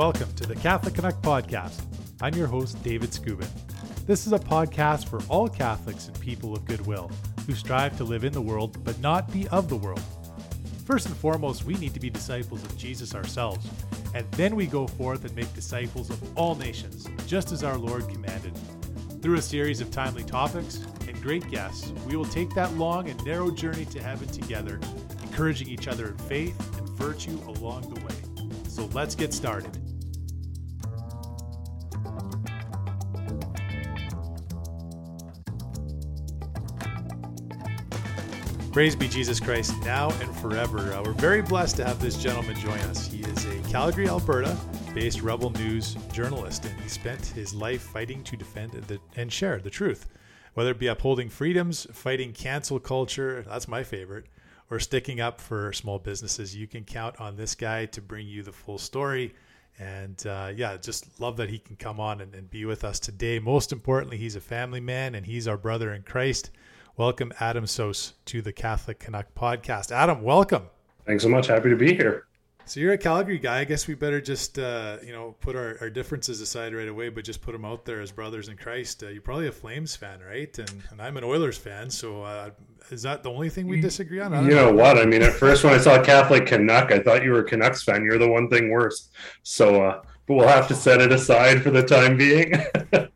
Welcome to the Catholic Canuck podcast. I'm your host, David Scubin. This is a podcast for all Catholics and people of goodwill who strive to live in the world but not be of the world. First and foremost, we need to be disciples of Jesus ourselves, and then we go forth and make disciples of all nations, just as our Lord commanded. Through a series of timely topics and great guests, we will take that long and narrow journey to heaven together, encouraging each other in faith and virtue along the way. So let's get started. Praise be Jesus Christ now and forever. Uh, we're very blessed to have this gentleman join us. He is a Calgary, Alberta based Rebel News journalist, and he spent his life fighting to defend the, and share the truth, whether it be upholding freedoms, fighting cancel culture that's my favorite or sticking up for small businesses. You can count on this guy to bring you the full story. And uh, yeah, just love that he can come on and, and be with us today. Most importantly, he's a family man and he's our brother in Christ. Welcome, Adam Soos, to the Catholic Canuck podcast. Adam, welcome. Thanks so much. Happy to be here. So you're a Calgary guy. I guess we better just uh, you know put our, our, differences aside right away, but just put them out there as brothers in Christ. Uh, you're probably a Flames fan, right? And, and I'm an Oilers fan. So uh, is that the only thing we disagree on? You know, know, what? I mean, at first when I saw Catholic Canuck, I thought you were a Canucks fan. You're the one thing worse. So, uh, but we'll have to set it aside for the time being.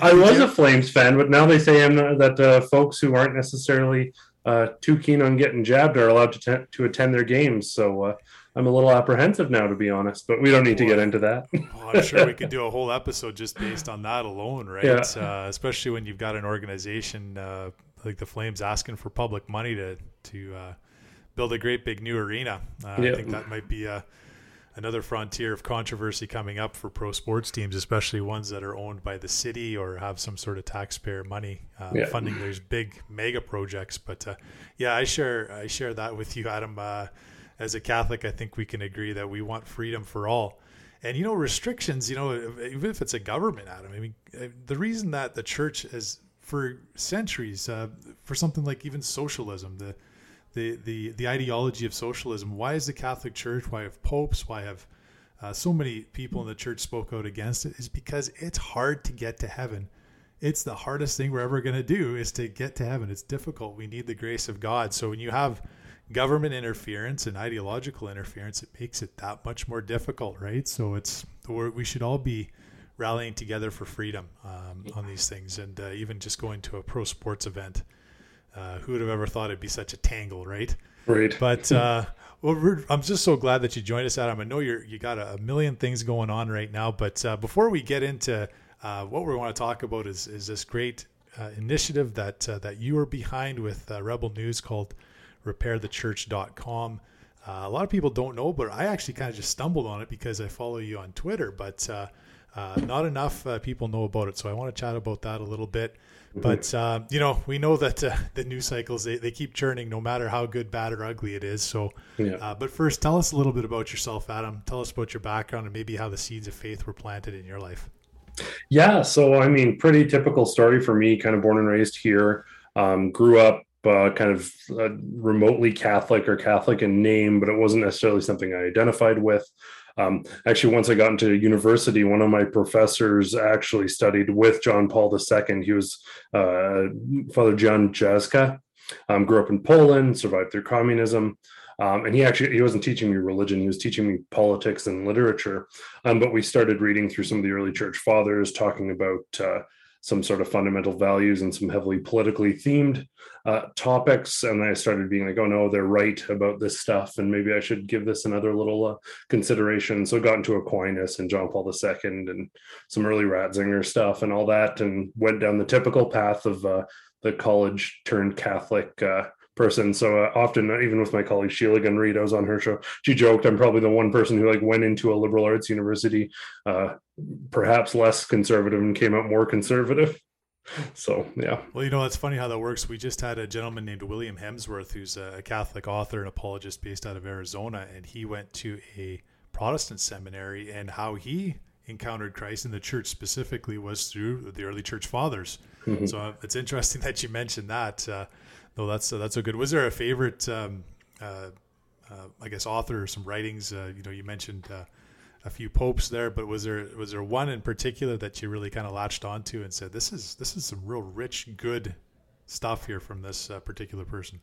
I was a Flames fan, but now they say I'm not, that uh, folks who aren't necessarily uh, too keen on getting jabbed are allowed to to attend their games. So uh, I'm a little apprehensive now, to be honest. But we don't need to get into that. well, I'm sure we could do a whole episode just based on that alone, right? Yeah. Uh, especially when you've got an organization uh, like the Flames asking for public money to to uh, build a great big new arena. Uh, I think that might be a another frontier of controversy coming up for pro sports teams, especially ones that are owned by the city or have some sort of taxpayer money uh, yeah. funding those big mega projects. But uh, yeah, I share I share that with you, Adam. Uh, as a Catholic, I think we can agree that we want freedom for all. And you know, restrictions. You know, even if it's a government, Adam. I mean, uh, the reason that the church has for centuries, uh, for something like even socialism, the the the the ideology of socialism. Why is the Catholic Church? Why have popes? Why have uh, so many people in the church spoke out against it? Is because it's hard to get to heaven. It's the hardest thing we're ever going to do is to get to heaven. It's difficult. We need the grace of God. So when you have government interference and ideological interference, it makes it that much more difficult, right? So it's we should all be rallying together for freedom um, on these things, and uh, even just going to a pro sports event uh, who would have ever thought it'd be such a tangle, right? Right. But uh, well, I'm just so glad that you joined us, Adam. I know you're you got a, million things going on right now, but uh, before we get into uh, what we want to talk about is is this great uh, initiative that uh, that you are behind with Rebel News called RepairTheChurch.com. Uh, a lot of people don't know, but I actually kind of just stumbled on it because I follow you on Twitter. But not enough people know about it, so I want to chat about that a little bit. But uh, you know, we know that uh, the news cycles they, they keep churning, no matter how good, bad, or ugly it is. So, yeah. uh, but first, tell us a little bit about yourself, Adam. Tell us about your background and maybe how the seeds of faith were planted in your life. Yeah, so I mean, pretty typical story for me. Kind of born and raised here. Um, grew up uh, kind of uh, remotely Catholic or Catholic in name, but it wasn't necessarily something I identified with. Um, actually, once I got into university, one of my professors actually studied with John Paul II. He was uh, Father John Jaska. Um, grew up in Poland, survived through communism. Um, and he actually he wasn't teaching me religion; he was teaching me politics and literature. Um, but we started reading through some of the early church fathers, talking about uh, some sort of fundamental values and some heavily politically themed uh, topics. And I started being like, oh no, they're right about this stuff. And maybe I should give this another little uh, consideration. So I got into Aquinas and John Paul II and some early Ratzinger stuff and all that, and went down the typical path of uh, the college turned Catholic uh, person. So uh, often, uh, even with my colleague Sheila Gunn Reid, I was on her show. She joked, "I'm probably the one person who like went into a liberal arts university, uh, perhaps less conservative, and came out more conservative." So yeah. Well, you know, it's funny how that works. We just had a gentleman named William Hemsworth, who's a Catholic author and apologist based out of Arizona, and he went to a Protestant seminary, and how he encountered Christ in the church specifically was through the early church fathers. Mm-hmm. So uh, it's interesting that you mentioned that. Uh, no, that's uh, that's so good. Was there a favorite, um, uh, uh, I guess, author or some writings? Uh, you know, you mentioned uh, a few popes there, but was there was there one in particular that you really kind of latched onto and said this is this is some real rich, good stuff here from this uh, particular person?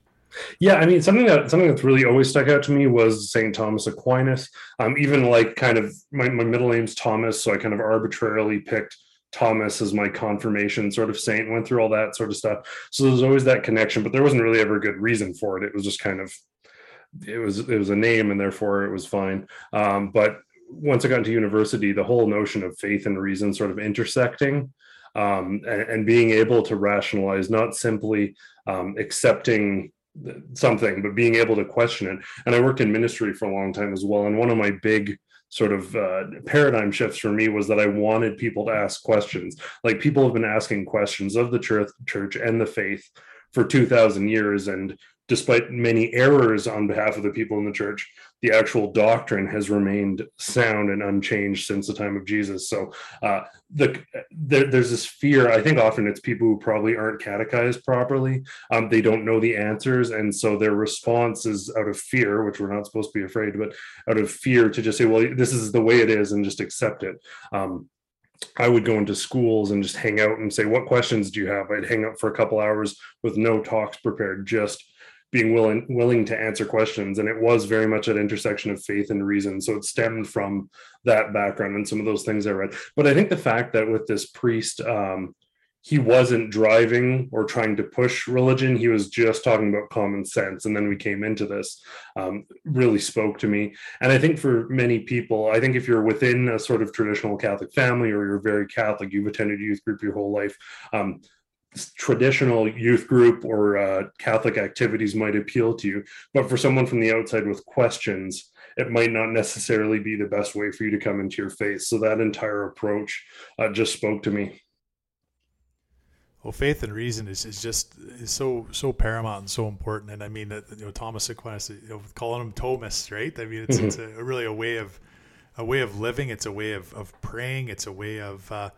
Yeah, I mean something that something that's really always stuck out to me was Saint Thomas Aquinas. Um, even like kind of my, my middle name's Thomas, so I kind of arbitrarily picked Thomas as my confirmation sort of saint. Went through all that sort of stuff. So there's always that connection, but there wasn't really ever a good reason for it. It was just kind of it was it was a name, and therefore it was fine. Um, but once I got into university, the whole notion of faith and reason sort of intersecting. Um, and, and, being able to rationalize, not simply um, accepting something, but being able to question it. And I worked in ministry for a long time as well. And one of my big sort of uh, paradigm shifts for me was that I wanted people to ask questions. Like people have been asking questions of the church, church and the faith for 2000 years. And despite many errors on behalf of the people in the church, the actual doctrine has remained sound and unchanged since the time of Jesus. So uh, the there, there's this fear. I think often it's people who probably aren't catechized properly. Um, they don't know the answers, and so their response is out of fear, which we're not supposed to be afraid, but out of fear to just say, "Well, this is the way it is," and just accept it. Um, I would go into schools and just hang out and say, "What questions do you have?" I'd hang out for a couple hours with no talks prepared, just being willing willing to answer questions. And it was very much at intersection of faith and reason. So it stemmed from that background and some of those things i read. But i think the fact that with this priest um, he wasn't driving or trying to push religion he was just talking about common sense. And then we came into this um, really spoke to me. And i think for many people i think if you're within a sort of traditional catholic family or you're very catholic you've attended youth group your whole life um, traditional youth group or uh, Catholic activities might appeal to you. But for someone from the outside with questions, it might not necessarily be the best way for you to come into your faith. So that entire approach uh, just spoke to me. Well, faith and reason is, is just is so so paramount and so important. And I mean, you know, Thomas Aquinas, you know, calling him Thomas, right? I mean, it's, mm-hmm. it's a, really a way of a way of living. It's a way of, of praying. It's a way of uh,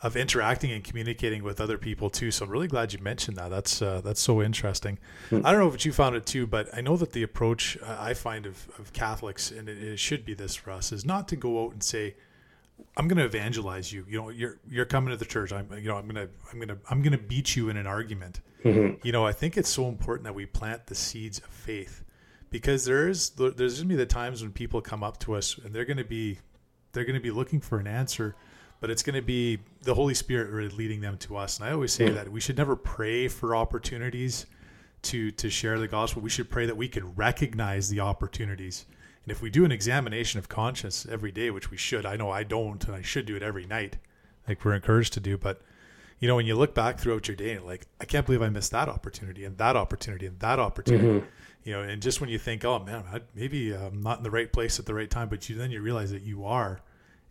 of interacting and communicating with other people too. So I'm really glad you mentioned that. That's uh, that's so interesting. Hmm. I don't know if you found it too, but I know that the approach uh, I find of, of Catholics, and it, it should be this for us, is not to go out and say, "I'm going to evangelize you." You know, you're you're coming to the church. I'm you know I'm gonna I'm gonna I'm gonna beat you in an argument. Mm-hmm. You know, I think it's so important that we plant the seeds of faith because there is there's going to be the times when people come up to us and they're going to be they're going to be looking for an answer but it's going to be the Holy Spirit really leading them to us. And I always say mm. that we should never pray for opportunities to to share the gospel. We should pray that we can recognize the opportunities. And if we do an examination of conscience every day, which we should, I know I don't, and I should do it every night, like we're encouraged to do. But you know, when you look back throughout your day, like, I can't believe I missed that opportunity and that opportunity and that opportunity. Mm-hmm. You know, and just when you think, oh man, maybe I'm not in the right place at the right time, but you then you realize that you are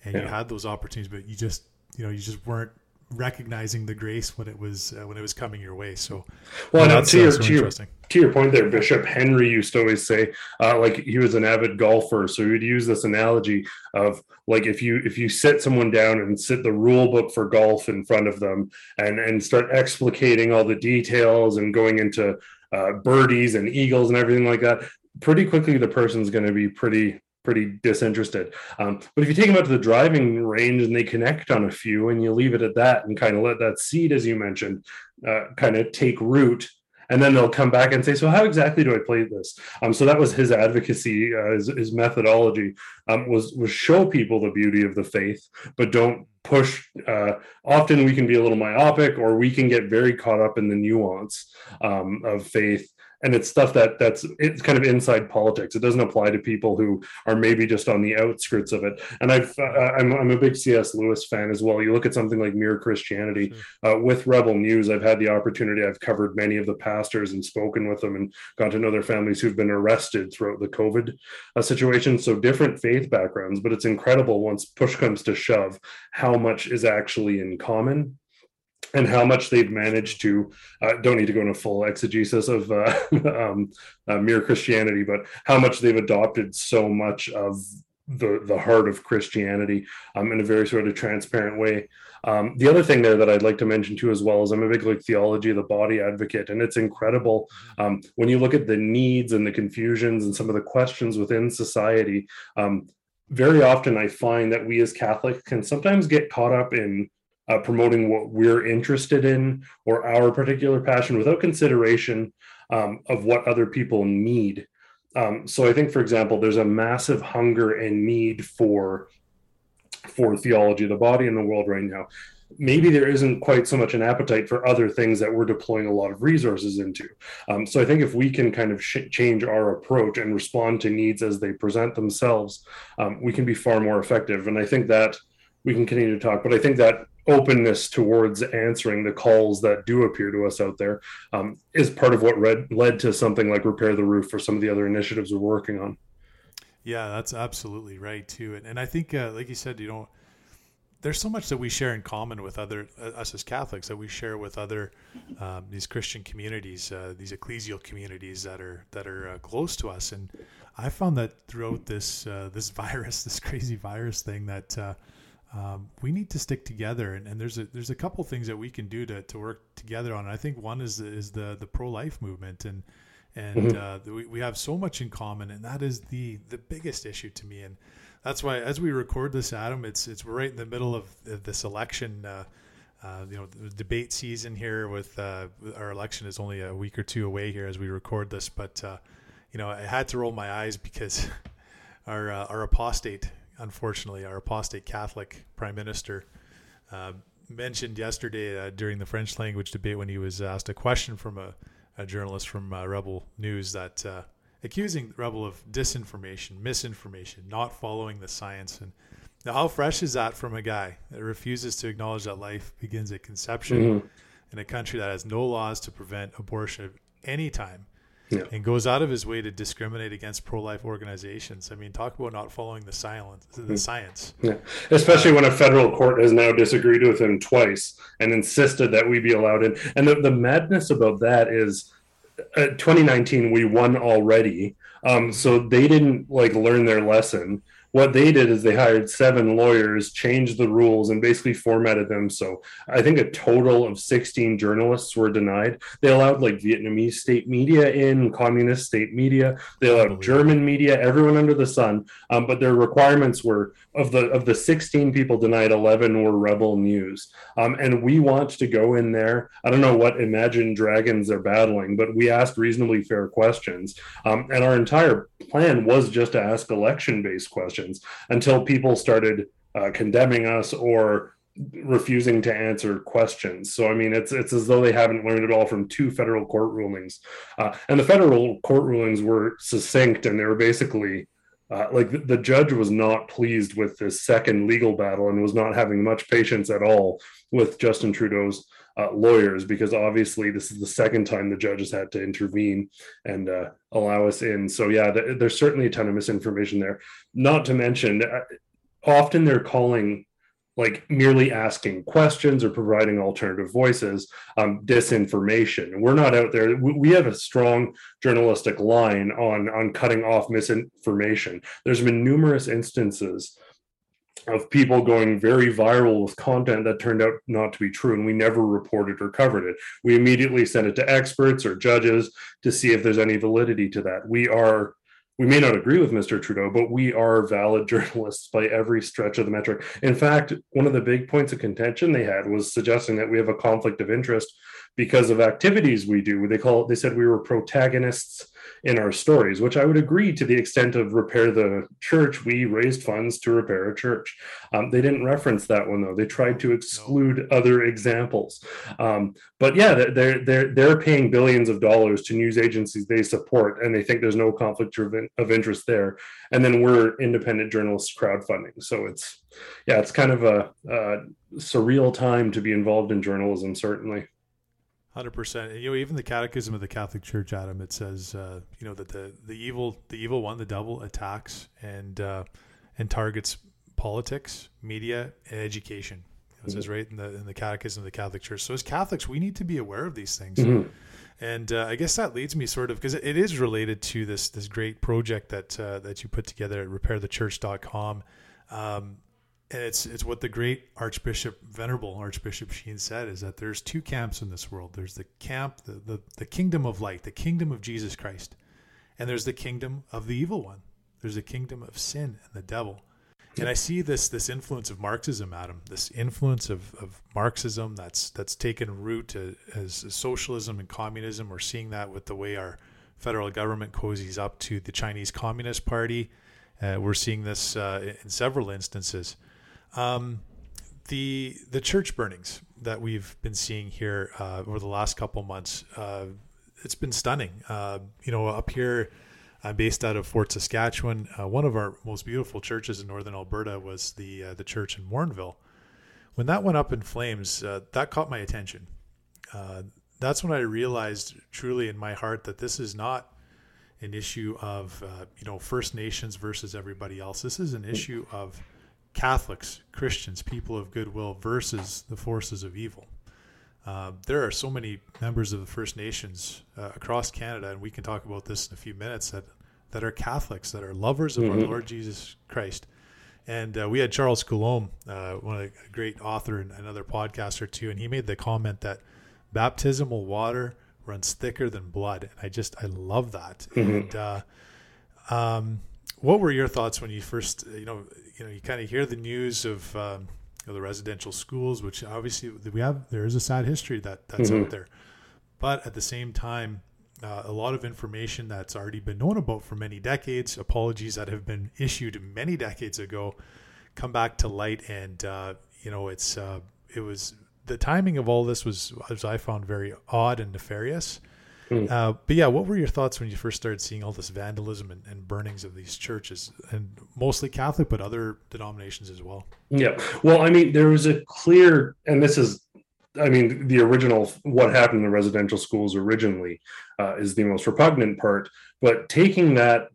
and yeah. you had those opportunities, but you just you know you just weren't recognizing the grace when it was uh, when it was coming your way. So, well, no, to, your, so to, your, to your point there, Bishop Henry used to always say, uh, like he was an avid golfer, so he would use this analogy of like if you if you sit someone down and sit the rule book for golf in front of them and and start explicating all the details and going into uh, birdies and eagles and everything like that, pretty quickly the person's going to be pretty pretty disinterested. Um, but if you take them out to the driving range and they connect on a few and you leave it at that and kind of let that seed, as you mentioned, uh, kind of take root, and then they'll come back and say, "So how exactly do I play this?" Um, so that was his advocacy, uh, his, his, methodology um, was was show people the beauty of the faith, but don't push. Uh, often we can be a little myopic, or we can get very caught up in the nuance um, of faith and it's stuff that that's it's kind of inside politics. It doesn't apply to people who are maybe just on the outskirts of it. And i've uh, I'm, I'm a big cs lewis fan as well. You look at something like mere christianity uh, with rebel news i've had the opportunity i've covered many of the pastors and spoken with them and got to know their families who've been arrested throughout the covid uh, situation. So different faith backgrounds but it's incredible once push comes to shove how much is actually in common and how much they've managed to uh, don't need to go into full exegesis of uh, um, uh, mere Christianity, but how much they've adopted so much of the the heart of Christianity um, in a very sort of transparent way. Um, the other thing there that I'd like to mention too, as well, is I'm a big like theology of the body advocate, and it's incredible um, when you look at the needs and the confusions and some of the questions within society. Um, very often I find that we as Catholics can sometimes get caught up in uh, promoting what we're interested in or our particular passion without consideration um, of what other people need. Um, so I think, for example, there's a massive hunger and need for for theology of the body in the world right now. Maybe there isn't quite so much an appetite for other things that we're deploying a lot of resources into. Um, so I think if we can kind of sh- change our approach and respond to needs as they present themselves, um, we can be far more effective. And I think that we can continue to talk, but I think that openness towards answering the calls that do appear to us out there um, is part of what read, led to something like repair the roof or some of the other initiatives we're working on. Yeah that's absolutely right too. And, and i think uh, like you said you know there's so much that we share in common with other uh, us as catholics that we share with other um, these christian communities uh, these ecclesial communities that are that are uh, close to us. And i found that throughout this uh, this virus this crazy virus thing that uh, um, we need to stick together. And, and, there's a there's a couple things that we can do to, to work together on. And I think one is is the the pro life movement. And and mm-hmm. uh, we, we have so much in common and that is the the biggest issue to me. And that's why as we record this Adam it's it's right in the middle of this election uh, uh, you know the debate season here with uh, our election is only a week or two away here as we record this. But uh, you know I had to roll my eyes because our uh, our apostate unfortunately, our apostate Catholic prime minister uh, mentioned yesterday uh, during the French language debate when he was asked a question from a, a journalist from uh, Rebel News that uh, accusing Rebel of disinformation, misinformation, not following the science. And now, how fresh is that from a guy that refuses to acknowledge that life begins at conception mm-hmm. in a country that has no laws to prevent abortion at any time? Yeah. and goes out of his way to discriminate against pro-life organizations. I mean, talk about not following the silence, the mm-hmm. science. Yeah, especially when a federal court has now disagreed with him twice and insisted that we be allowed in. And the, the madness about that is, uh, 2019 we won already, um, so they didn't like learn their lesson what they did is they hired seven lawyers, changed the rules, and basically formatted them. So I think a total of 16 journalists were denied. They allowed like Vietnamese state media in, communist state media. They allowed German media, everyone under the sun. Um, but their requirements were of the of the 16 people denied, 11 were rebel news. Um, and we want to go in there. I don't know what Imagine Dragons are battling, but we asked reasonably fair questions. Um, and our entire plan was just to ask election based questions until people started uh, condemning us or refusing to answer questions. So I mean, it's it's as though they haven't learned it all from two federal court rulings, uh, and the federal court rulings were succinct, and they were basically uh, like the, the, judge was not pleased with this second legal battle and was not having much patience at all with Justin Trudeau's uh, lawyers because obviously this is the second time the judge has had to intervene and uh, allow us in. So yeah, th- there's certainly a ton of misinformation there. Not to mention, uh, often they're calling like merely asking questions or providing alternative voices um, disinformation. We're not out there we have a strong journalistic line on on cutting off misinformation. There's been numerous instances of people going very viral with content that turned out not to be true and we never reported or covered it. We immediately sent it to experts or judges to see if there's any validity to that. We are we may not agree with Mr. Trudeau, but we are valid journalists by every stretch of the metric. In fact, one of the big points of contention they had was suggesting that we have a conflict of interest because of activities we do. They call it, they said we were protagonists in our stories, which I would agree to the extent of repair the church. We raised funds to repair a church. Um, they didn't reference that one though. They tried to exclude other examples. Um, but yeah, they're they're they're paying billions of dollars to news agencies they support, and they think there's no conflict of interest there. And then we're independent journalists crowdfunding. So it's yeah, it's kind of a, a surreal time to be involved in journalism, certainly. Hundred percent. You know, even the Catechism of the Catholic Church, Adam, it says, uh, you know, that the the evil, the evil one, the devil, attacks and uh, and targets politics, media, and education. It says mm-hmm. right in the in the Catechism of the Catholic Church. So as Catholics, we need to be aware of these things. Mm-hmm. And uh, I guess that leads me sort of because it is related to this this great project that uh, that you put together at repairthechurch.com. Um, and it's it's what the great Archbishop Venerable Archbishop Sheen said is that there's two camps in this world. There's the camp, the, the, the kingdom of light, the kingdom of Jesus Christ, and there's the kingdom of the evil one. There's the kingdom of sin and the devil. and I see this this influence of Marxism, Adam. This influence of, of Marxism that's that's taken root to, as socialism and communism. We're seeing that with the way our federal government cozies up to the Chinese Communist Party. Uh, we're seeing this uh, in several instances. Um, the the church burnings that we've been seeing here uh, over the last couple months, uh, it's been stunning. Uh, you know, up here, I'm based out of Fort Saskatchewan. Uh, one of our most beautiful churches in northern Alberta was the the church in Morinville. When that went up in flames, that caught my attention that's when I realized truly in my heart that this is not an issue of uh, you know First Nations versus everybody else. This is an issue of Catholics, Christians, people of goodwill versus the forces of evil. Uh, there are so many members of the First Nations uh, across Canada, and we can talk about this in a few minutes that that are Catholics, that are lovers of mm-hmm. our Lord Jesus Christ. And uh, we had Charles Coulombe, uh, one of the great author and another podcaster too, and he made the comment that baptismal water runs thicker than blood. And I just, I love that. Mm-hmm. And, uh, um, what were your thoughts when you first, you know, you know, you kind of hear the news of, um, you know, the residential schools, which obviously we have, there is a sad history that that's mm-hmm. out there, but at the same time, uh, a lot of information that's already been known about for many decades, apologies that have been issued many decades ago, come back to light, and uh, you know it's uh, it was the timing of all this was, as I found, very odd and nefarious. Mm. Uh, but yeah, what were your thoughts when you first started seeing all this vandalism and, and, burnings of these churches, and mostly Catholic, but other denominations as well? Yeah, well, I mean, there was a clear, and this is, I mean, the original what happened in the residential schools originally uh, is the most repugnant part, but taking that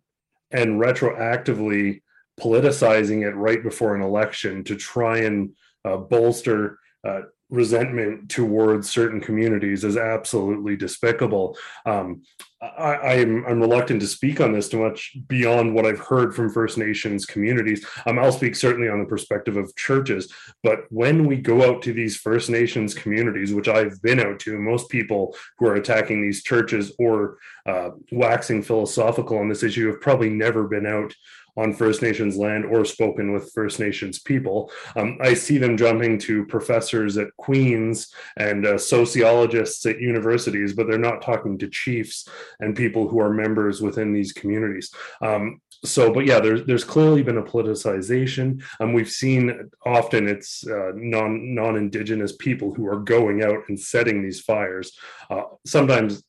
and retroactively politicizing it right before an election to try and uh, bolster uh, resentment towards certain communities is absolutely despicable. Um, I, am I'm, I'm reluctant to speak on this too much beyond what I've heard from First Nations communities. Um, I'll speak certainly on the perspective of churches, but when we go out to these First Nations communities, which I've been out to, most people who are attacking these churches or uh, waxing philosophical on this issue have probably never been out on First Nations land or spoken with First Nations people. Um, I see them jumping to professors at Queen's and uh, sociologists at universities, but they're not talking to chiefs and people who are members within these communities. Um, so, but yeah, there's there's clearly been a politicization. Um, we've seen often it's uh, non non indigenous people who are going out and setting these fires. Uh, sometimes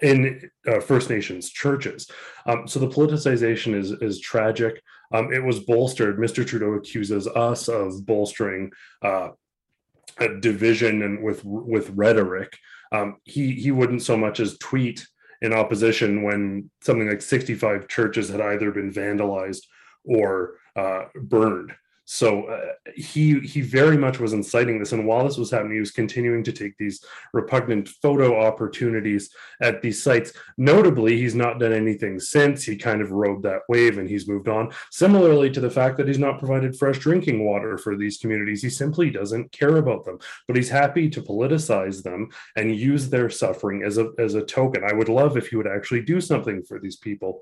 in uh, First Nations churches. Um, so the politicization is is tragic. Um, it was bolstered. Mr. Trudeau accuses us of bolstering uh, a division and with with rhetoric. Um, he he wouldn't so much as tweet in opposition when something like 65 churches had either been vandalized or uh, burned. So uh, he he very much was inciting this, and while this was happening, he was continuing to take these repugnant photo opportunities at these sites. Notably, he's not done anything since. He kind of rode that wave, and he's moved on. Similarly to the fact that he's not provided fresh drinking water for these communities, he simply doesn't care about them. But he's happy to politicize them and use their suffering as a as a token. I would love if he would actually do something for these people.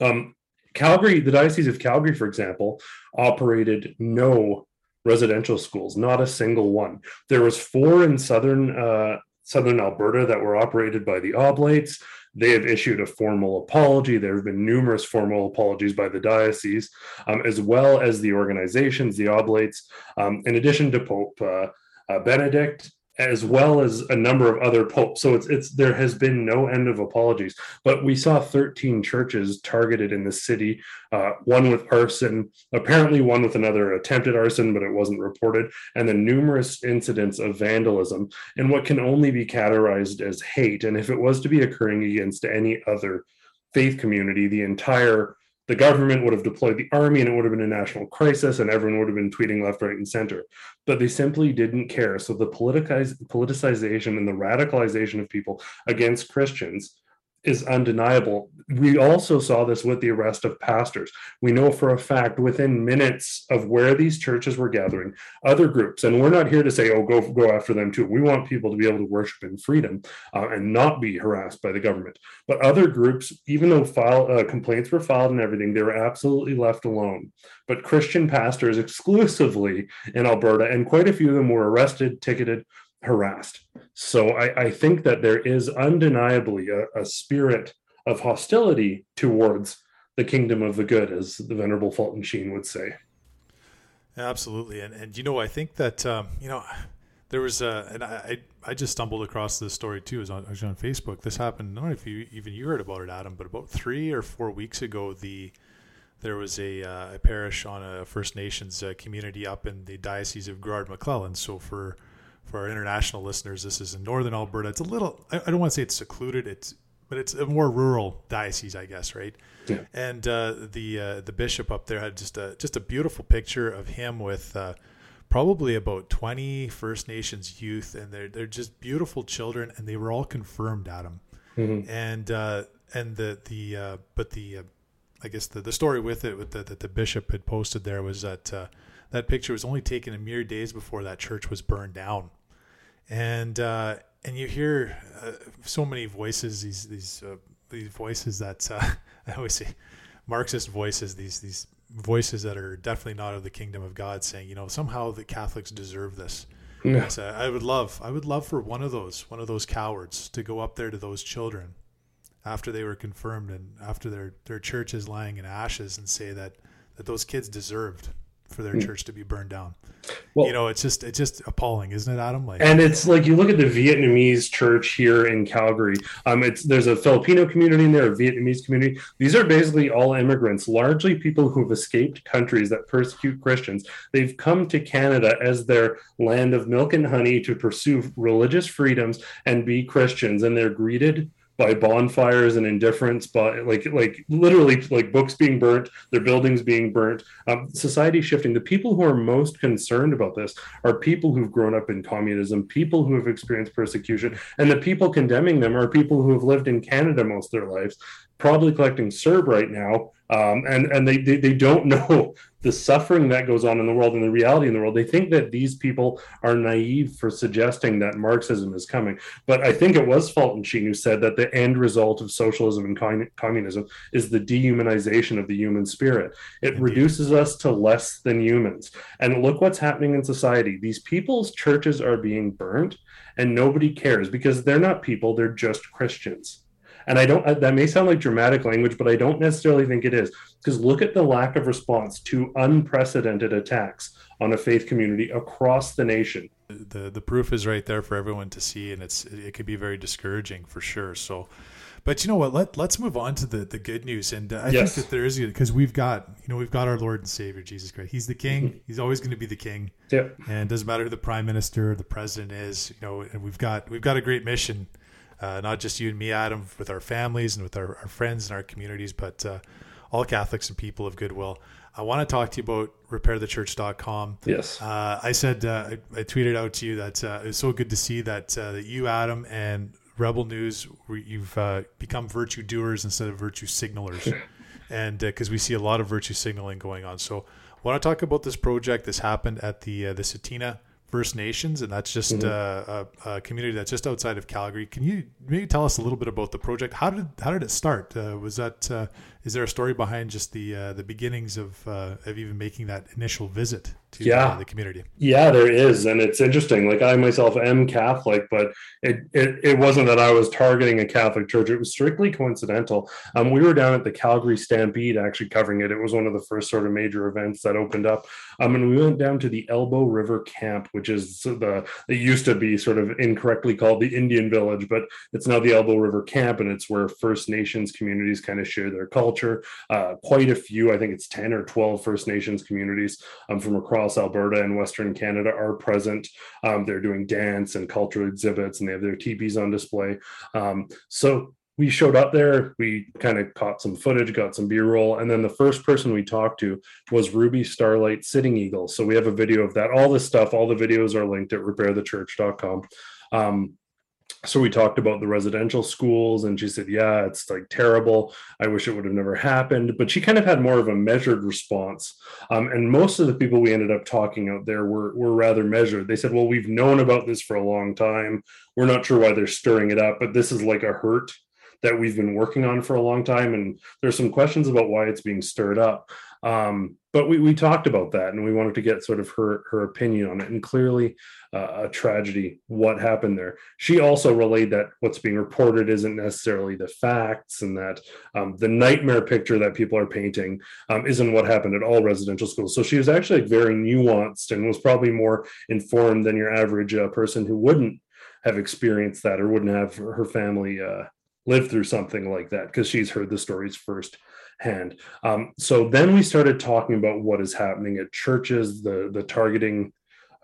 Um, Calgary, the Diocese of Calgary, for example, operated no residential schools, not a single one. There was four in southern uh, southern Alberta that were operated by the Oblates. They have issued a formal apology. There have been numerous formal apologies by the diocese, um, as well as the organizations, the Oblates. Um, in addition to Pope uh, uh, Benedict, as well as a number of other popes. So it's it's there has been no end of apologies. But we saw 13 churches targeted in the city, uh, one with arson, apparently one with another attempted arson, but it wasn't reported, and then numerous incidents of vandalism and what can only be categorized as hate. And if it was to be occurring against any other faith community, the entire the government would have deployed the army and it would have been a national crisis and everyone would have been tweeting left, right, and center. But they simply didn't care. So the politicization and the radicalization of people against Christians is undeniable. We also saw this with the arrest of pastors. We know for a fact within minutes of where these churches were gathering, other groups, and we're not here to say, oh, go go after them too. We want people to be able to worship in freedom uh, and not be harassed by the government. But other groups, even though file uh, complaints were filed and everything, they were absolutely left alone. But Christian pastors exclusively in Alberta, and quite a few of them were arrested, ticketed, harassed. So I, I think that there is undeniably a, a, spirit of hostility towards the kingdom of the good, as the Venerable Fulton Sheen would say. Absolutely, and and you know I think that um, you know there was a and I I just stumbled across this story too. Was on, was on Facebook. This happened. I don't know if you even you heard about it, Adam, but about three or four weeks ago, the there was a, uh, a parish on a First Nations uh, community up in the diocese of Grouard McLennan. So for for our international listeners, this is in northern Alberta. It's a little, I, I don't want to say it's secluded, it's but it's a more rural diocese, I guess, right? Yeah. And uh, the uh, the bishop up there had just a just a beautiful picture of him with uh, probably about 20 First Nations youth, and they're they're just beautiful children, and they were all confirmed, Adam. Mm-hmm. And uh, and the the uh, but the uh, I guess the, the story with it with the, that the bishop had posted there was that that picture was only taken a mere days before that church was burned down and uh, and you hear uh, so many voices these these uh, these voices that uh, I always say Marxist voices these these voices that are definitely not of the kingdom of God saying you know somehow the Catholics deserve this. Yeah. So I would love I would love for one of those one of those cowards to go up there to those children after they were confirmed and after their their church is lying in ashes and say that that those kids deserved for their mm. church to be burned down. Well, you know, it's just it's just appalling, isn't it, Adam? Like, and it's like you look at the Vietnamese church here in Calgary. Um, it's there's a Filipino community in there, a Vietnamese community. These are basically all immigrants, largely people who've escaped countries that persecute Christians. They've come to Canada as their land of milk and honey to pursue religious freedoms and be Christians, and they're greeted by bonfires and indifference, by like like literally like books being burnt, their buildings being burnt, um, society shifting. The people who are most concerned about this are people who've grown up in communism, people who have experienced persecution, and the people condemning them are people who have lived in Canada most of their lives, probably collecting CERB right now, um, and and they, they they don't know the suffering that goes on in the world and the reality in the world. They think that these people are naive for suggesting that Marxism is coming. But I think it was Fulton Sheen who said that the end result of socialism and communism is the dehumanization of the human spirit. It Indeed. reduces us to less than humans. And look what's happening in society. These people's churches are being burnt and nobody cares because they're not people, they're just Christians. And I don't, that may sound like dramatic language, but I don't necessarily think it is. Because look at the lack of response to unprecedented attacks on a faith community across the nation. The, the proof is right there for everyone to see, and it's it could be very discouraging for sure. So, but you know what? Let let's move on to the the good news, and uh, I yes. think that there is because we've got you know we've got our Lord and Savior Jesus Christ. He's the King. Mm-hmm. He's always going to be the King. Yeah. And doesn't matter who the Prime Minister, or the President is. You know, and we've got we've got a great mission uh, not just you and me, Adam, with our families and with our, our friends and our communities, but uh, all Catholics and people of goodwill. I want to talk to you about repairthechurch.com. Yes. Uh, I said, uh, I, I, tweeted out to you that uh, it's so good to see that, uh, that you, Adam, and Rebel News, you've become virtue doers instead of virtue signalers. and because we see a lot of virtue signaling going on. So I want to talk about this project. This happened at the, the Tsuut'ina First Nations, and that's just mm-hmm. uh, a, a, community that's just outside of Calgary. Can you maybe tell us a little bit about the project? How did how did it start? Uh, was that uh, is there a story behind just the uh, the beginnings of uh, of even making that initial visit to yeah. the community? Yeah, there is, and it's interesting. Like I myself am Catholic, but it, it it wasn't that I was targeting a Catholic church. It was strictly coincidental. Um, we were down at the Calgary Stampede actually covering it. It was one of the first sort of major events that opened up. Um, and we went down to the Elbow River Camp, which is the it used to be sort of incorrectly called the Indian Village, but it's now the Elbow River Camp, and it's where First Nations communities kind of share their culture. Uh, quite a few, I think it's 10 or 12 First Nations communities um, from across Alberta and Western Canada are present. Um, they're doing dance and cultural exhibits, and they have their teepees on display. Um, so we showed up there, we kind of caught some footage, got some B roll, and then the first person we talked to was Ruby Starlight Sitting Eagle. So we have a video of that. All this stuff, all the videos are linked at repairthechurch.com. Um, so we talked about the residential schools and she said yeah it's like terrible. I wish it would have never happened. But she kind of had more of a measured response. Um, and most of the people we ended up talking out there were, were rather measured. They said well we've known about this for a long time. We're not sure why they're stirring it up but this is like a hurt that we've been working on for a long time and there's some questions about why it's being stirred up um, but we, we talked about that and we wanted to get sort of her her opinion on it. And clearly uh, a tragedy what happened there. She also relayed that what's being reported isn't necessarily the facts and that um, the nightmare picture that people are painting um, isn't what happened at all residential schools. So she was actually very nuanced and was probably more informed than your average uh, person who wouldn't have experienced that or wouldn't have her family uh, lived through something like that because she's heard the stories first hand. Um, so then we started talking about what is happening at churches, the the targeting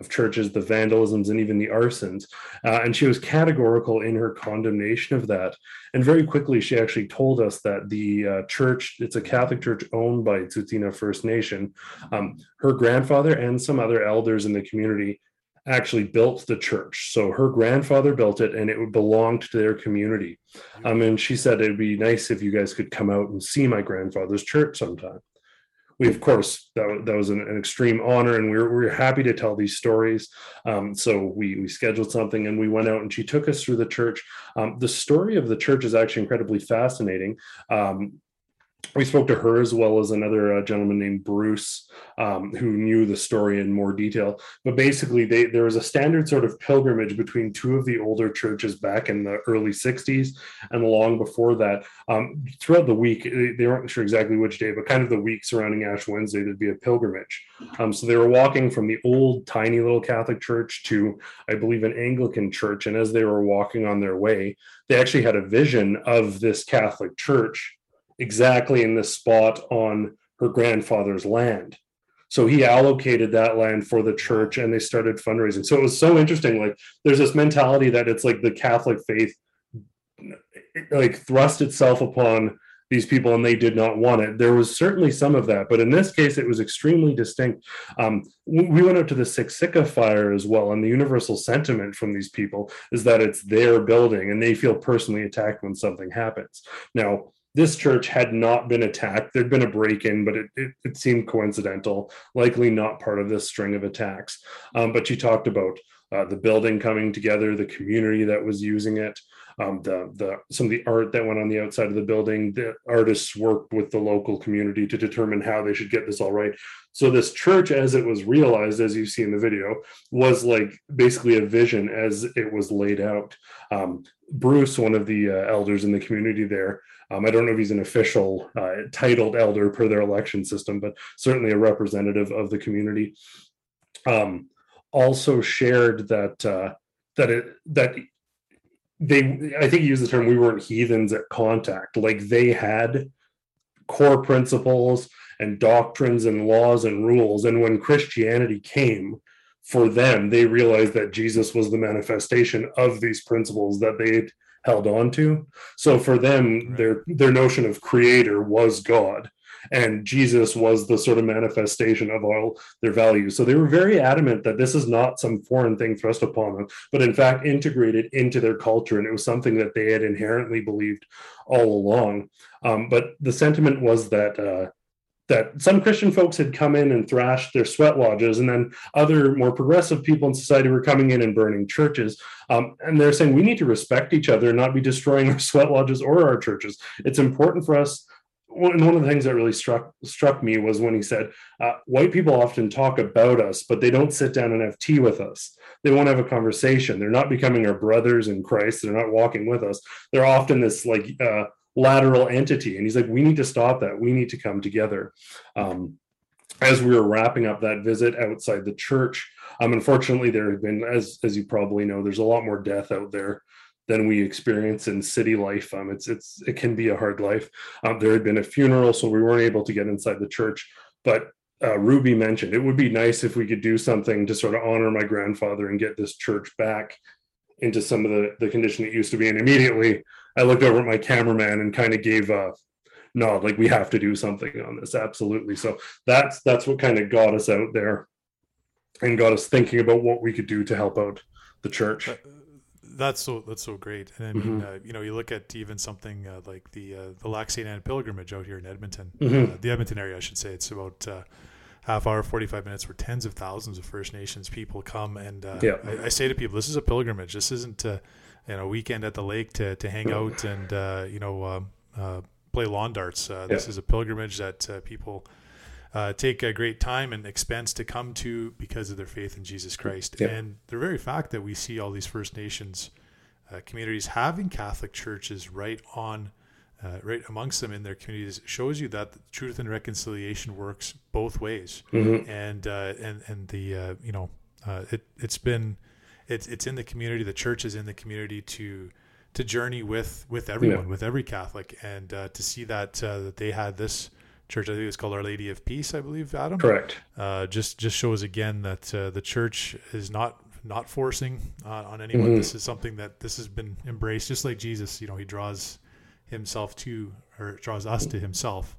of churches, the vandalisms, and even the arsons. Uh, and she was categorical in her condemnation of that. And very quickly, she actually told us that the uh, church, it's a Catholic church owned by Tsuut'ina First Nation. Um, her grandfather and some other elders in the community actually built the church. So her grandfather built it and it belonged to their community. Um, and she said it'd be nice if you guys could come out and see my grandfather's church sometime. We, of course, that, that was an, an extreme honor, and we were, we were happy to tell these stories. Um, so we, we scheduled something and we went out and she took us through the church. Um, the story of the church is actually incredibly fascinating. Um, we spoke to her as well as another uh, gentleman named Bruce, um, who knew the story in more detail. But basically, they, there was a standard sort of pilgrimage between two of the older churches back in the early 60s and long before that. Um, throughout the week, they weren't sure exactly which day, but kind of the week surrounding Ash Wednesday, there'd be a pilgrimage. Um, so they were walking from the old, tiny little Catholic church to, I believe, an Anglican church. And as they were walking on their way, they actually had a vision of this Catholic church exactly in the spot on her grandfather's land. So he allocated that land for the church and they started fundraising. So it was so interesting. Like there's this mentality that it's like the Catholic faith like thrust itself upon these people and they did not want it. There was certainly some of that, but in this case, it was extremely distinct. Um, we went up to the Siksika fire as well, and the universal sentiment from these people is that it's their building and they feel personally attacked when something happens. Now, this church had not been attacked. There'd been a break in, but it, it, it, seemed coincidental, likely not part of this string of attacks. Um, but she talked about uh, the building coming together, the community that was using it, um, the, the, some of the art that went on the outside of the building. The artists worked with the local community to determine how they should get this all right. So, this church, as it was realized, as you see in the video, was like basically a vision as it was laid out. Um, Bruce, one of the uh, elders in the community there, um, I don't know if he's an official uh, titled elder per their election system, but certainly a representative of the community. Um, also shared that uh, that it that they I think he used the term we weren't heathens at contact. Like they had core principles and doctrines and laws and rules, and when Christianity came for them, they realized that Jesus was the manifestation of these principles that they held on to. So for them, right. their their notion of creator was God. And Jesus was the sort of manifestation of all their values. So they were very adamant that this is not some foreign thing thrust upon them, but in fact integrated into their culture. And it was something that they had inherently believed all along. Um, but the sentiment was that uh, that some Christian folks had come in and thrashed their sweat lodges, and then other more progressive people in society were coming in and burning churches. Um, and they're saying we need to respect each other and not be destroying our sweat lodges or our churches. It's important for us. And one of the things that really struck struck me was when he said, uh, "White people often talk about us, but they don't sit down and have tea with us. They won't have a conversation. They're not becoming our brothers in Christ. They're not walking with us. They're often this like." Uh, lateral entity. And he's like, we need to stop that. We need to come together. Um, as we were wrapping up that visit outside the church, um, unfortunately, there have been, as as you probably know, there's a lot more death out there than we experience in city life. Um, it's it's it can be a hard life. Um, there had been a funeral, so we weren't able to get inside the church. But uh, Ruby mentioned it would be nice if we could do something to sort of honor my grandfather and get this church back into some of the the condition it used to be. And immediately, I looked over at my cameraman and kind of gave a nod, like we have to do something on this. Absolutely. So that's that's what kind of got us out there and got us thinking about what we could do to help out the church. Uh, that's so that's so great. And I mean, mm-hmm. uh, you know, you look at even something uh, like the uh, the. Anne pilgrimage out here in Edmonton, mm-hmm. Uh, the Edmonton area, I should say. It's about uh, half hour, forty five minutes, where tens of thousands of First Nations people come. And uh, yeah. I, I, say to people, this is a pilgrimage. This isn't a you know weekend at the lake to to hang out and you know um, play lawn darts. Yeah. This is a pilgrimage that people uh, take a great time and expense to come to because of their faith in Jesus Christ. Yeah. And the very fact that we see all these First Nations uh, communities having Catholic churches right on, uh, right amongst them in their communities shows you that truth and reconciliation works both ways. Mm-hmm. And uh, and and the uh, you know uh, it it's been it's it's in the community. The church is in the community to to journey with with everyone, yeah. with every Catholic, and to see that that they had this church. I think it's called Our Lady of Peace, I believe, Adam. Correct. Uh, just just shows again that uh, the church is not not forcing uh, on anyone. Mm-hmm. This is something that this has been embraced, just like Jesus. You know, he draws himself to or draws us to himself,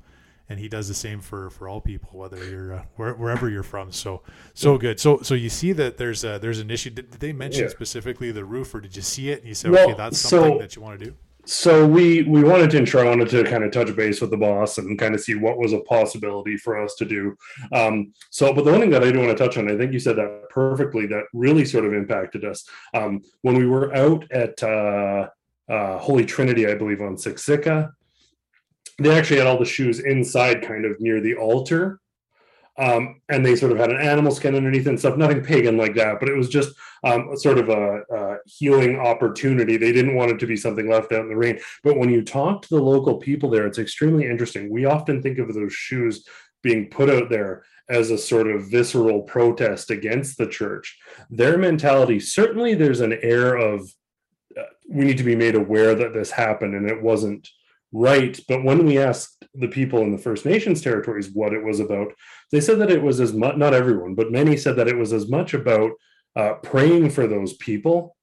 and he does the same for for all people, whether you're uh, where, wherever you're from. So so good. So so you see that there's a, there's an issue. Did, did they mention yeah. specifically the roof, or did you see it and you said, well, okay, that's something so, that you want to do? so we we wanted to intro. I wanted to kind of touch base with the boss and kind of see what was a possibility for us to do. Um, so, but the one thing that I do want to touch on, I think you said that perfectly. That really sort of impacted us um, when we were out at uh, uh, Holy Trinity, I believe, on Siksika. They actually had all the shoes inside, kind of near the altar, um, and they sort of had an animal skin underneath and stuff. Nothing pagan like that, but it was just um, sort of a, a, healing opportunity. They didn't want it to be something left out in the rain. But when you talk to the local people there, it's extremely interesting. We often think of those shoes being put out there as a sort of visceral protest against the church. Their mentality, certainly, there's an air of uh, we need to be made aware that this happened and it wasn't right. But when we asked the people in the First Nations territories what it was about, they said that it was as much, not everyone, but many said that it was as much about uh, praying for those people.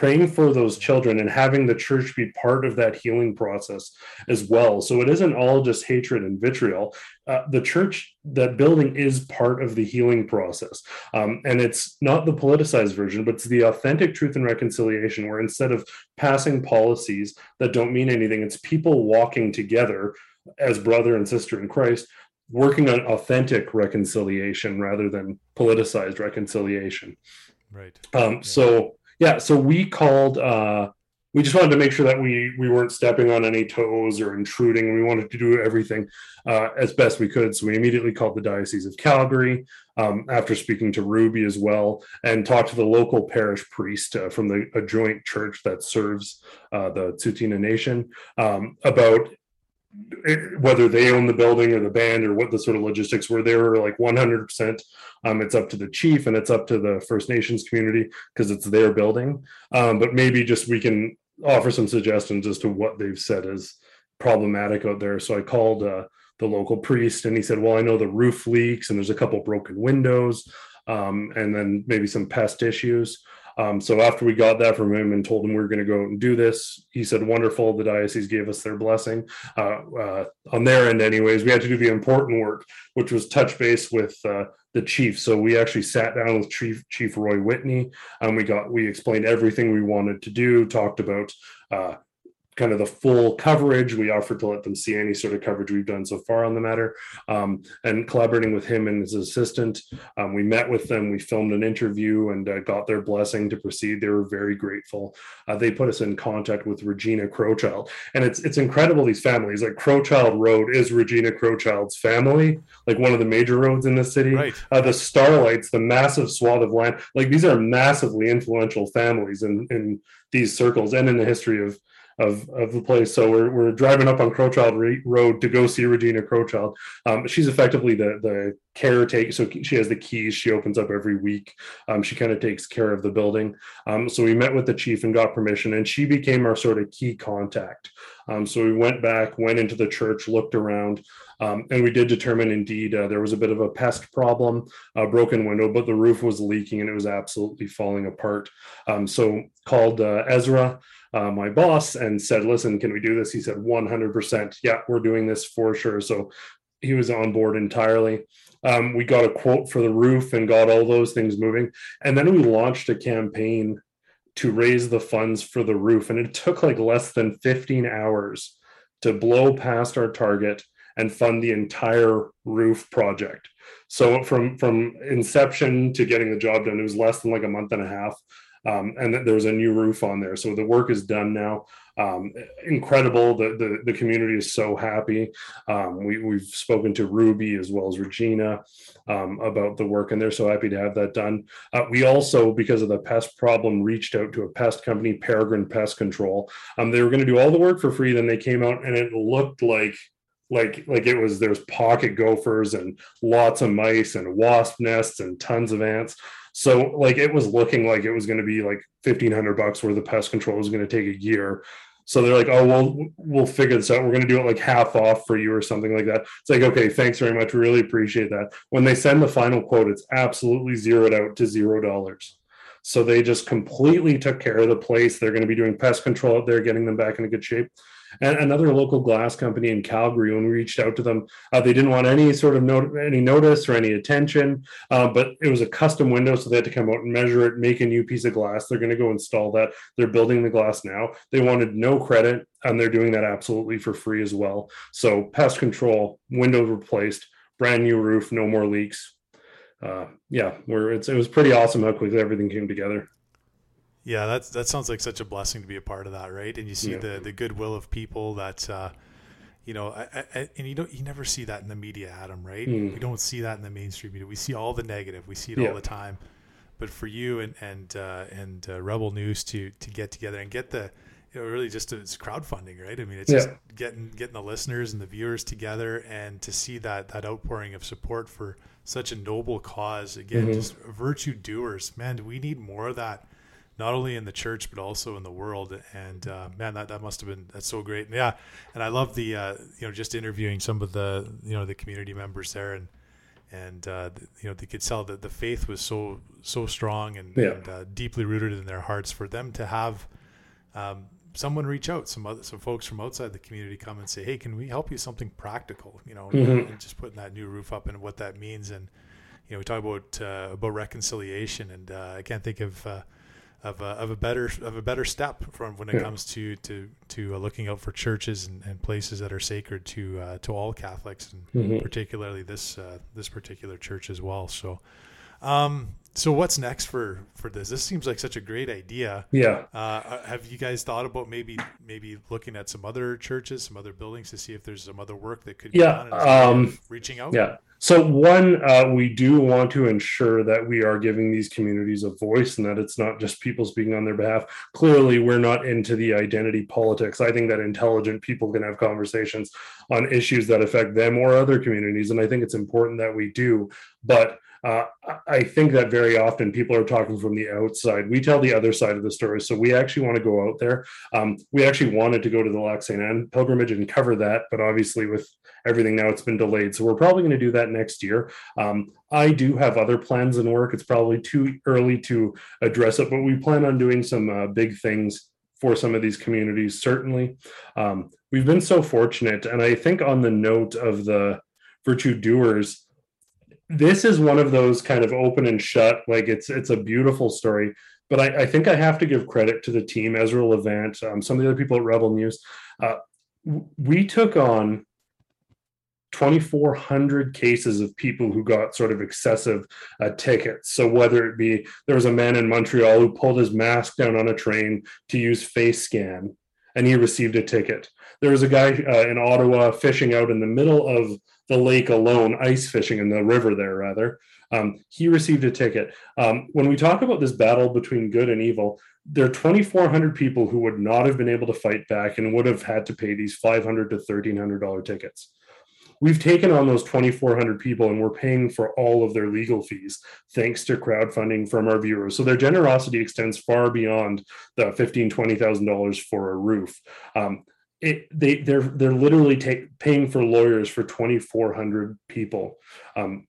Praying for those children, and having the church be part of that healing process as well. So it isn't all just hatred and vitriol. Uh, the church, that building is part of the healing process. Um, and it's not the politicized version, but it's the authentic truth and reconciliation, where instead of passing policies that don't mean anything, it's people walking together as brother and sister in Christ working on authentic reconciliation rather than politicized reconciliation. Right. Um, yeah. So yeah, so we called. Uh, we just wanted to make sure that we we weren't stepping on any toes or intruding. We wanted to do everything uh, as best we could. So we immediately called the Diocese of Calgary um, after speaking to Ruby as well, and talked to the local parish priest uh, from the a joint church that serves uh, the Tsuut'ina Nation um, about whether they own the building or the band or what the sort of logistics were they were like 100% um, it's up to the chief and it's up to the first nations community because it's their building. Um, but maybe just we can offer some suggestions as to what they've said is problematic out there. So i called uh, the local priest and he said well i know the roof leaks and there's a couple broken windows um, and then maybe some pest issues um, so after we got that from him and told him we were going to go out and do this, he said, "Wonderful." The diocese gave us their blessing. Uh, uh, on their end, anyways, we had to do the important work, which was touch base with uh, the chief. So we actually sat down with Chief Chief Roy Whitney, and we got we explained everything we wanted to do. Talked about uh, kind of the full coverage. We offered to let them see any sort of coverage we've done so far on the matter. Um, and collaborating with him and his assistant, um, we met with them. We filmed an interview and uh, got their blessing to proceed. They were very grateful. Uh, they put us in contact with Regina Crowchild, and it's it's incredible. These families, like Crowchild Road, is Regina Crowchild's family, like one of the major roads in the city. Right. Uh, the Starlights, the massive swath of land, like these are massively influential families in in these circles and in the history of of, of the place. So we're, we're driving up on Crowchild Road to go see Regina Crowchild. Um, she's effectively the the caretaker. So she has the keys. She opens up every week. Um, she kind of takes care of the building. Um, so we met with the chief and got permission, and she became our sort of key contact. Um, so we went back, went into the church, looked around. Um, and we did determine indeed uh, there was a bit of a pest problem, a broken window, but the roof was leaking and it was absolutely falling apart. Um, so called uh, Ezra, uh, my boss and said, listen, can we do this? He said, 100%. Yeah, we're doing this for sure. So he was on board entirely. Um, we got a quote for the roof and got all those things moving. And then we launched a campaign to raise the funds for the roof. And it took like less than 15 hours to blow past our target and fund the entire roof project. So from from inception to getting the job done, it was less than like a month and a half. Um, and there was a new roof on there. So the work is done now. Um, incredible. The, the, the community is so happy. Um, we, we've spoken to Ruby as well as Regina um, about the work, and they're so happy to have that done. Uh, we also, because of the pest problem, reached out to a pest company, Peregrine Pest Control. Um, they were going to do all the work for free. Then they came out, and it looked like like like it was there's pocket gophers and lots of mice and wasp nests and tons of ants so like it was looking like it was going to be like 1500 bucks where the pest control was going to take a year. So they're like oh well we'll figure this out. We're going to do it like half off for you or something like that. It's like okay thanks very much. We really appreciate that. When they send the final quote it's absolutely zeroed out to zero dollars. So they just completely took care of the place. They're going to be doing pest control out there getting them back into good shape and another local glass company in Calgary, when we reached out to them, uh, they didn't want any sort of any notice or any attention, uh, but it was a custom window, so they had to come out and measure it, make a new piece of glass. They're going to go install that. They're building the glass now. They wanted no credit, and they're doing that absolutely for free as well. So pest control, window replaced, brand new roof, no more leaks. Uh, yeah, where it's it was pretty awesome how quickly everything came together. Yeah, that's that sounds like such a blessing to be a part of that, right? And you see yeah. the the goodwill of people that uh, you know, I, I, and you don't you never see that in the media, Adam, right? Mm. We don't see that in the mainstream media. We see all the negative. We see it yeah. all the time. But for you and and uh, and uh, Rebel News to to get together and get the you know, really just it's crowdfunding, right? I mean, it's yeah. just getting getting the listeners and the viewers together, and to see that that outpouring of support for such a noble cause. Again, mm-hmm. just virtue doers, man. We need more of that not only in the church but also in the world. And uh, man, that, that must have been that's so great. And yeah, and I love the uh, you know just interviewing some of the you know the community members there and and uh, you know they could tell that the faith was so so strong and, yeah. and uh, deeply rooted in their hearts for them to have. Um, someone reach out some other some folks from outside the community come and say hey can we help you something practical you know mm-hmm. just putting that new roof up and what that means and you know we talk about uh, about reconciliation and uh, i can't think of uh, of a, of a better of a better step from when it yeah. comes to to to uh, looking out for churches and, and, places that are sacred to uh, to all Catholics and mm-hmm. particularly this uh, this particular church as well. So, um, so what's next for for this? This seems like such a great idea. Yeah. Uh, uh, have you guys thought about maybe maybe looking at some other churches, some other buildings to see if there's some other work that could yeah um, reaching out? Yeah. So, one, uh, we do want to ensure that we are giving these communities a voice and that it's not just people speaking on their behalf. Clearly, we're not into the identity politics. I think that intelligent people can have conversations on issues that affect them or other communities. And I think it's important that we do. But uh, I think that very often people are talking from the outside. We tell the other side of the story. So we actually want to go out there. Um, we actually wanted to go to the Lac St. Anne pilgrimage and cover that, but obviously with everything now it's been delayed. So we're probably going to do that next year. Um, I do have other plans in work. It's probably too early to address it, but we plan on doing some uh, big things for some of these communities, certainly. Um, we've been so fortunate. And I think on the note of the virtue doers, this is one of those kind of open and shut like it's it's a beautiful story but I, I think I have to give credit to the team, Ezra Levant, um, some of the other people at Rebel News. Uh, we took on 2,400 cases of people who got sort of excessive uh, tickets. So whether it be there was a man in Montreal who pulled his mask down on a train to use face scan, and he received a ticket. There was a guy uh, in Ottawa fishing out in the middle of the lake alone, ice fishing in the river there, rather. Um, he received a ticket. Um, when we talk about this battle between good and evil, there are 2,400 people who would not have been able to fight back and would have had to pay these 500 to $1,300 tickets. We've taken on those 2,400 people and we're paying for all of their legal fees thanks to crowdfunding from our viewers. So their generosity extends far beyond the $15,000, $20,000 for a roof. Um, it, they they're they're literally take, paying for lawyers for 2400 people um,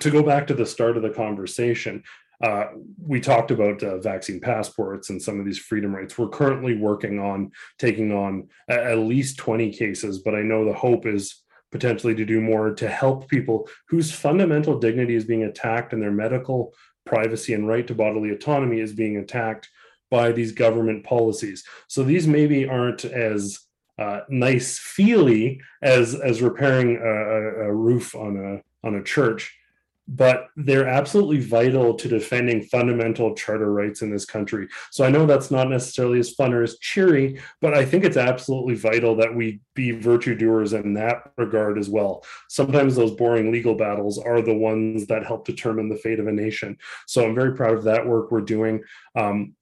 to go back to the start of the conversation uh, we talked about uh, vaccine passports and some of these freedom rights we're currently working on taking on at least 20 cases but i know the hope is potentially to do more to help people whose fundamental dignity is being attacked and their medical privacy and right to bodily autonomy is being attacked by these government policies. So these maybe aren't as uh, nice feely as as repairing a, a, roof on a on a church, but they're absolutely vital to defending fundamental charter rights in this country. So I know that's not necessarily as fun or as cheery, but I think it's absolutely vital that we be virtue doers in that regard as well. Sometimes those boring legal battles are the ones that help determine the fate of a nation. So I'm very proud of that work we're doing. Um,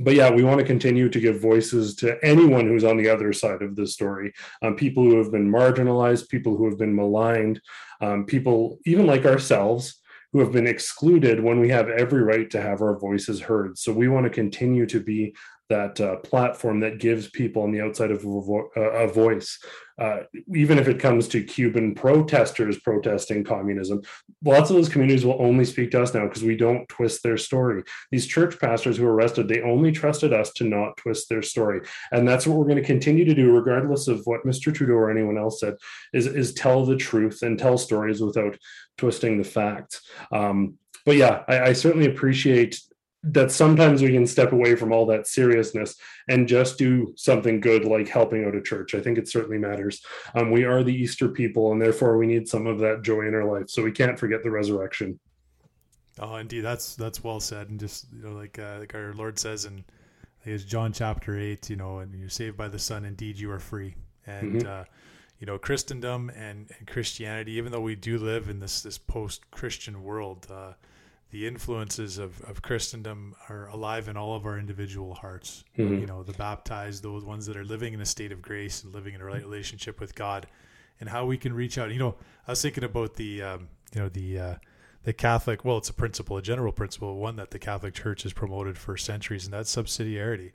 but yeah, we want to continue to give voices to anyone who's on the other side of the story. Um, people who have been marginalized, people who have been maligned, um, people even like ourselves who have been excluded when we have every right to have our voices heard. So we want to continue to be that uh, platform that gives people on the outside of a, vo- uh, a voice. Uh, even if it comes to Cuban protesters protesting communism, lots of those communities will only speak to us now because we don't twist their story. These church pastors who were arrested, they only trusted us to not twist their story, and that's what we're going to continue to do, regardless of what Mr. Trudeau or anyone else said. Is is tell the truth and tell stories without twisting the facts. Um, but yeah, I, I, certainly appreciate that sometimes we can step away from all that seriousness and just do something good like helping out a church. I think it certainly matters. Um, we are the Easter people, and therefore we need some of that joy in our life. So we can't forget the resurrection. Oh, indeed, that's that's well said, and just you know, like uh, like our Lord says in it's John chapter eight, you know, and you're saved by the Son. Indeed, you are free, and mm-hmm. uh, you know, Christendom and, and, Christianity. Even though we do live in this this post Christian world. Uh, the influences of, of Christendom are alive in all of our individual hearts. Mm-hmm. You know, the baptized, those ones that are living in a state of grace and living in a right relationship with God, and how we can reach out. You know, I was thinking about the, um, you know, the uh, the Catholic. Well, it's a principle, a general principle, one that the Catholic Church has promoted for centuries, and that's subsidiarity,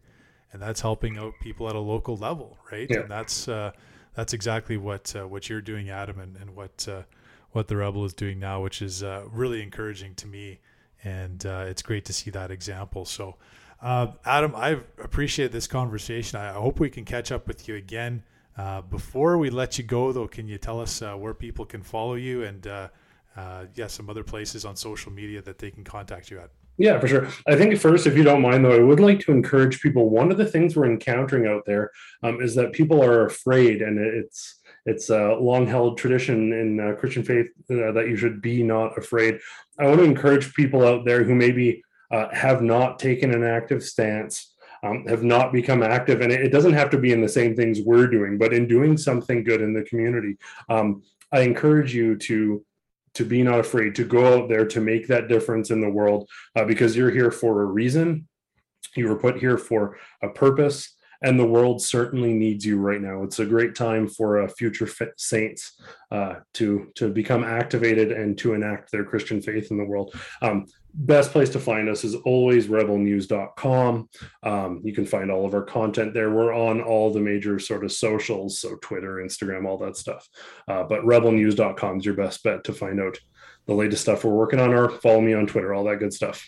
and that's helping out people at a local level, right? Yeah. And that's uh, that's exactly what uh, what you're doing, Adam, and, and what uh, what the Rebel is doing now, which is uh, really encouraging to me and uh, it's great to see that example. So, uh, Adam, I appreciate this conversation. I hope we can catch up with you again. Uh, before we let you go, though, can you tell us uh, where people can follow you and, yeah, some other places on social media that they can contact you at? Yeah, for sure. I think first, if you don't mind, though, I would like to encourage people. One of the things we're encountering out there um, is that people are afraid, and it's it's a long held tradition in uh, Christian faith uh, that you should be not afraid. I want to encourage people out there who maybe uh, have not taken an active stance, um, have not become active, and it, doesn't have to be in the same things we're doing, but in doing something good in the community. Um, I encourage you to to be not afraid to go out there to make that difference in the world uh, because you're here for a reason. You were put here for a purpose and the world certainly needs you right now. It's a great time for future saints uh, to to become activated and to enact their Christian faith in the world. Um, best place to find us is always rebelnews.com. Um, you can find all of our content there. We're on all the major sort of socials, so Twitter, Instagram, all that stuff. Uh, but rebelnews.com is your best bet to find out the latest stuff we're working on, or follow me on Twitter, all that good stuff.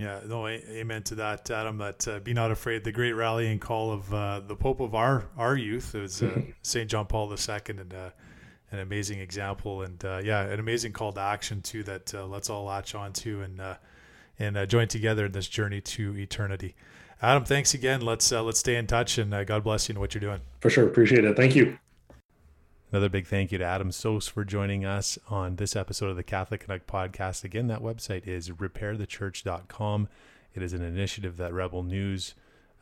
Yeah, no, amen to that, Adam. That uh, be not afraid. The great rallying call of uh, the Pope of our our youth is uh, Saint John Paul II, and uh, an amazing example, and uh, yeah, an amazing call to action too. That uh, let's all latch on to and and join together in this journey to eternity. Adam, thanks again. Let's let's stay in touch, and God bless you and what you're doing. For sure, appreciate it. Thank you. Another big thank you to Adam Soos for joining us on this episode of the Catholic Canuck podcast. Again, that website is repairthechurch.com. It is an initiative that Rebel News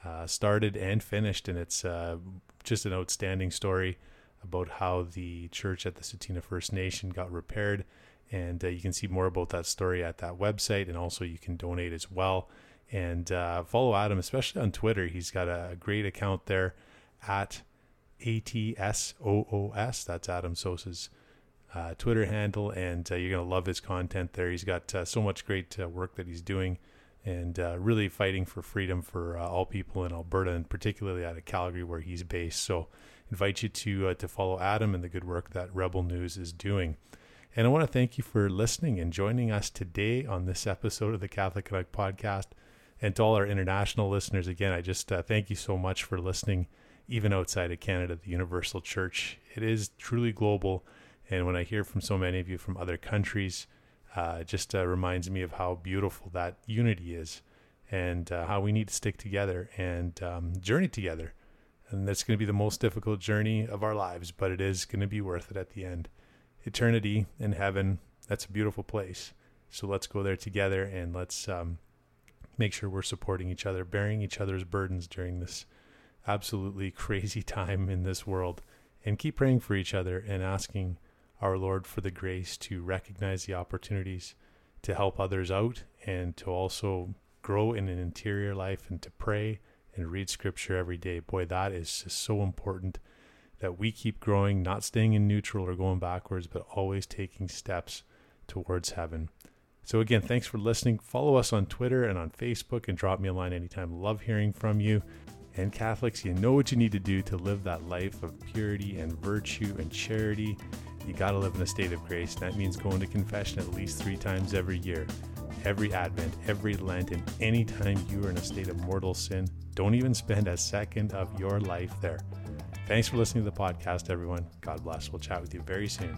uh, started and finished, and it's uh, just an outstanding story about how the church at the Tsuut'ina First Nation got repaired. And uh, you can see more about that story at that website, and also you can donate as well. And uh, follow Adam, especially on Twitter. He's got a great account there at a T S O O S. That's Adam Soos's uh, Twitter handle, and uh, you're gonna love his content there. He's got uh, so much great uh, work that he's doing, and uh, really fighting for freedom for uh, all people in Alberta, and particularly out of Calgary where he's based. So, invite you to to follow Adam and the good work that Rebel News is doing. And I want to thank you for listening and joining us today on this episode of the Catholic Canuck podcast. And to all our international listeners, again, I just thank you so much for listening even outside of Canada, the Universal Church. It is truly global. And when I hear from so many of you from other countries, uh, just uh, reminds me of how beautiful that unity is. and uh, how we need to stick together and um, journey together. And that's going to be the most difficult journey of our lives, but it is going to be worth it at the end. Eternity in heaven, that's a beautiful place. So let's go there together and let's um, make sure we're supporting each other, bearing each other's burdens during this absolutely crazy time in this world, and keep praying for each other and asking our Lord for the grace to recognize the opportunities to help others out and to also grow in an interior life and to pray and read scripture every day. Boy, that is just so important that we keep growing, not staying in neutral or going backwards, but always taking steps towards heaven. So, again, thanks for listening. Follow us on Twitter and on Facebook and drop me a line anytime. Love hearing from you. And Catholics, you know what you need to do to live that life of purity and virtue and charity. You got to live in a state of grace. And That means going to confession at least three times every year, every Advent, every Lent, and anytime you are in a state of mortal sin. Don't even spend a second of your life there. Thanks for listening to the podcast, everyone. God bless. We'll chat with you very soon.